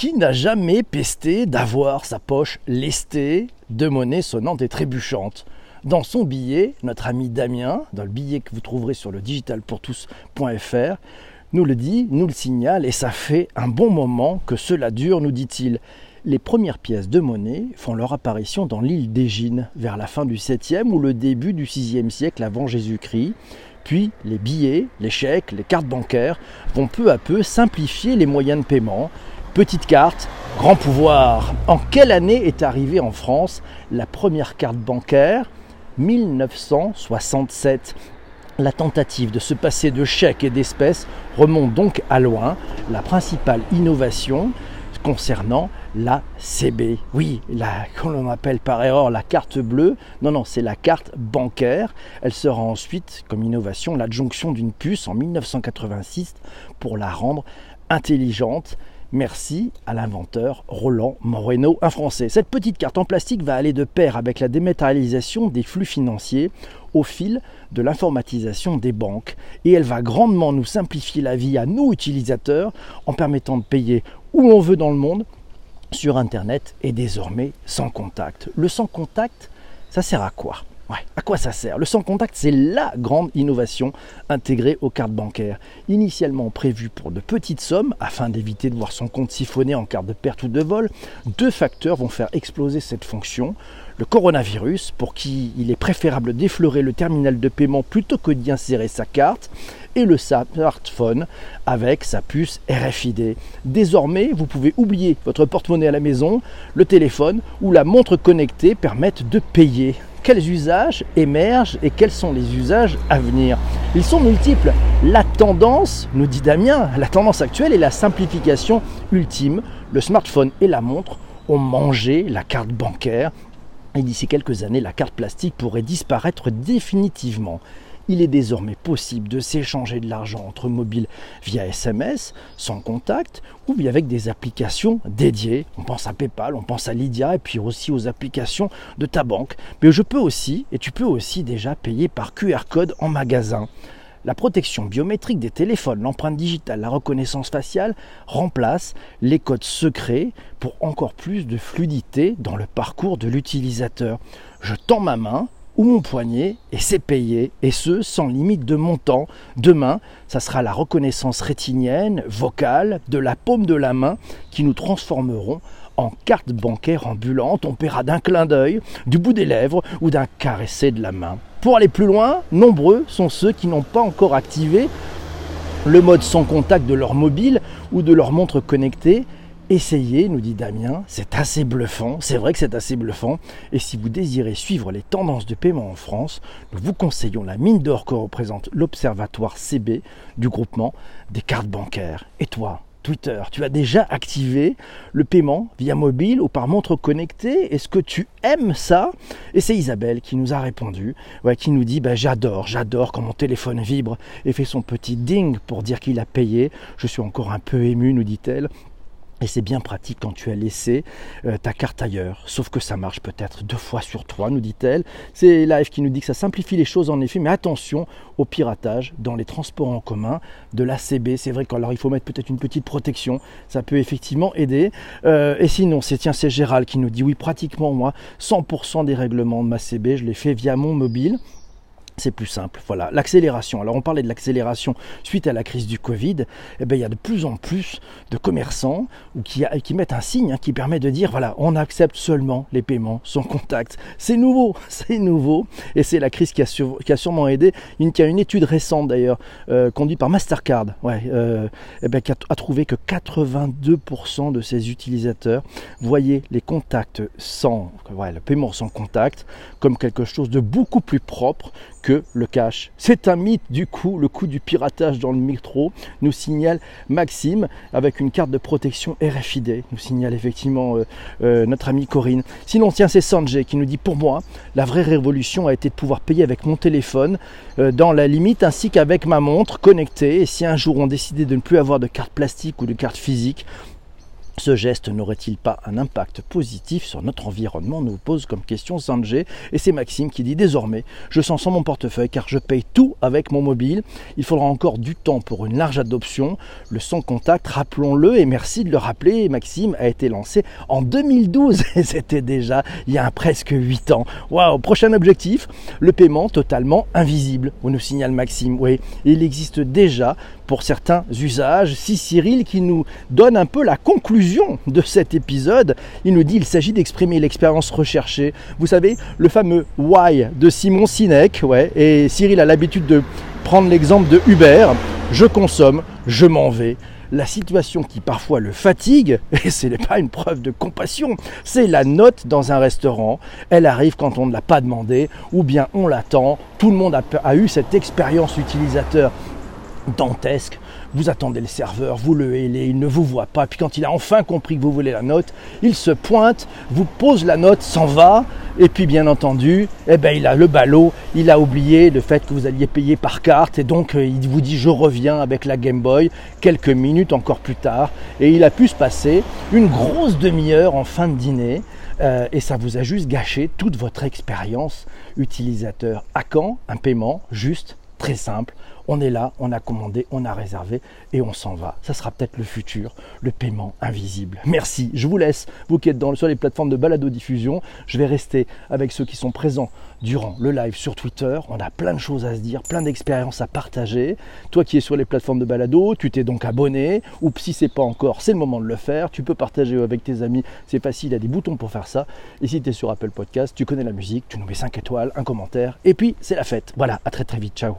Qui n'a jamais pesté d'avoir sa poche lestée de monnaie sonnante et trébuchante Dans son billet, notre ami Damien, dans le billet que vous trouverez sur le digitalpourtous.fr, nous le dit, nous le signale, et ça fait un bon moment que cela dure, nous dit-il. Les premières pièces de monnaie font leur apparition dans l'île d'Égine, vers la fin du 7e ou le début du 6e siècle avant Jésus-Christ. Puis les billets, les chèques, les cartes bancaires vont peu à peu simplifier les moyens de paiement, Petite carte, grand pouvoir. En quelle année est arrivée en France la première carte bancaire? 1967. La tentative de se passer de chèques et d'espèces remonte donc à loin. La principale innovation concernant la CB. Oui, la, qu'on appelle par erreur la carte bleue. Non, non, c'est la carte bancaire. Elle sera ensuite, comme innovation, l'adjonction d'une puce en 1986 pour la rendre intelligente Merci à l'inventeur Roland Moreno, un Français. Cette petite carte en plastique va aller de pair avec la dématérialisation des flux financiers au fil de l'informatisation des banques et elle va grandement nous simplifier la vie à nous utilisateurs en permettant de payer où on veut dans le monde sur Internet et désormais sans contact. Le sans contact, ça sert à quoi? À quoi ça sert? Le sans contact, c'est la grande innovation intégrée aux cartes bancaires. Initialement prévue pour de petites sommes, afin d'éviter de voir son compte siphonner en carte de perte ou de vol, deux facteurs vont faire exploser cette fonction. Le coronavirus, pour qui il est préférable d'effleurer le terminal de paiement plutôt que d'y insérer sa carte, et le smartphone avec sa puce RFID. Désormais, vous pouvez oublier votre porte-monnaie à la maison, le téléphone ou la montre connectée permettent de payer quels usages émergent et quels sont les usages à venir. Ils sont multiples. La tendance, nous dit Damien, la tendance actuelle est la simplification ultime. Le smartphone et la montre ont mangé la carte bancaire et d'ici quelques années, la carte plastique pourrait disparaître définitivement il est désormais possible de s'échanger de l'argent entre mobiles via SMS, sans contact, ou bien avec des applications dédiées. On pense à PayPal, on pense à Lydia, et puis aussi aux applications de ta banque. Mais je peux aussi, et tu peux aussi déjà payer par QR code en magasin. La protection biométrique des téléphones, l'empreinte digitale, la reconnaissance faciale remplacent les codes secrets pour encore plus de fluidité dans le parcours de l'utilisateur. Je tends ma main, ou mon poignet et c'est payé, et ce sans limite de montant. Demain, ça sera la reconnaissance rétinienne, vocale, de la paume de la main qui nous transformeront en carte bancaire ambulante. On paiera d'un clin d'œil, du bout des lèvres ou d'un caressé de la main. Pour aller plus loin, nombreux sont ceux qui n'ont pas encore activé le mode sans contact de leur mobile ou de leur montre connectée Essayez, nous dit Damien, c'est assez bluffant, c'est vrai que c'est assez bluffant, et si vous désirez suivre les tendances de paiement en France, nous vous conseillons la mine d'or que représente l'Observatoire CB du groupement des cartes bancaires. Et toi, Twitter, tu as déjà activé le paiement via mobile ou par montre connectée? Est-ce que tu aimes ça? Et c'est Isabelle qui nous a répondu, qui nous dit bah, J'adore, j'adore quand mon téléphone vibre et fait son petit ding pour dire qu'il a payé. Je suis encore un peu ému, nous dit-elle. Et c'est bien pratique quand tu as laissé euh, ta carte ailleurs. Sauf que ça marche peut-être deux fois sur trois, nous dit-elle. C'est Live qui nous dit que ça simplifie les choses en effet, mais attention au piratage dans les transports en commun de l'ACB. C'est vrai qu'alors il faut mettre peut-être une petite protection. Ça peut effectivement aider. Euh, et sinon, c'est tiens, c'est Gérald qui nous dit oui, pratiquement moi, 100% des règlements de ma CB, je les fais via mon mobile c'est plus simple. Voilà, l'accélération. Alors on parlait de l'accélération suite à la crise du Covid. Eh bien, il y a de plus en plus de commerçants qui, qui mettent un signe hein, qui permet de dire voilà, on accepte seulement les paiements sans contact. C'est nouveau, c'est nouveau, et c'est la crise qui a, qui a, sûrement aidé. Il y a une étude récente d'ailleurs euh, conduite par Mastercard, ouais, euh, eh bien, qui a, trouvé que 82% de ses utilisateurs voyaient les contacts sans, le paiement sans contact comme quelque chose de beaucoup plus propre que le cash. C'est un mythe du coup, le coût du piratage dans le métro, nous signale Maxime avec une carte de protection RFID, nous signale effectivement euh, euh, notre amie Corinne. Sinon, tiens, c'est Sanjay qui nous dit pour moi, la vraie révolution a été de pouvoir payer avec mon téléphone euh, dans la limite ainsi qu'avec ma montre connectée. Et si un jour on décidait de ne plus avoir de carte plastique ou de carte physique, ce geste n'aurait-il pas un impact positif sur notre environnement nous pose comme question Sanjay. Et c'est Maxime qui dit désormais, je sens sans mon portefeuille car je paye tout avec mon mobile. Il faudra encore du temps pour une large adoption. Le sans contact, rappelons-le et merci de le rappeler, Maxime a été lancé en 2012 et c'était déjà il y a presque 8 ans. Waouh, prochain objectif, le paiement totalement invisible. On nous signale Maxime, oui, il existe déjà pour certains usages. Si Cyril qui nous donne un peu la conclusion de cet épisode, il nous dit il s'agit d'exprimer l'expérience recherchée. Vous savez, le fameux why de Simon Sinek, ouais, et Cyril a l'habitude de prendre l'exemple de Uber, je consomme, je m'en vais la situation qui parfois le fatigue, et ce n'est pas une preuve de compassion, c'est la note dans un restaurant. Elle arrive quand on ne l'a pas demandé, ou bien on l'attend. Tout le monde a, a eu cette expérience utilisateur dantesque. Vous attendez le serveur, vous le hélez, il ne vous voit pas. Puis quand il a enfin compris que vous voulez la note, il se pointe, vous pose la note, s'en va. Et puis bien entendu, eh ben, il a le ballot, il a oublié le fait que vous alliez payer par carte. Et donc euh, il vous dit je reviens avec la Game Boy quelques minutes encore plus tard. Et il a pu se passer une grosse demi-heure en fin de dîner. Euh, et ça vous a juste gâché toute votre expérience utilisateur. À quand? Un paiement juste, très simple on est là, on a commandé, on a réservé et on s'en va. Ça sera peut-être le futur, le paiement invisible. Merci. Je vous laisse, vous qui êtes dans, sur les plateformes de balado-diffusion. Je vais rester avec ceux qui sont présents durant le live sur Twitter. On a plein de choses à se dire, plein d'expériences à partager. Toi qui es sur les plateformes de balado, tu t'es donc abonné ou si c'est pas encore, c'est le moment de le faire. Tu peux partager avec tes amis, c'est facile, il y a des boutons pour faire ça. Et si tu es sur Apple Podcast, tu connais la musique, tu nous mets 5 étoiles, un commentaire et puis c'est la fête. Voilà, à très très vite. Ciao.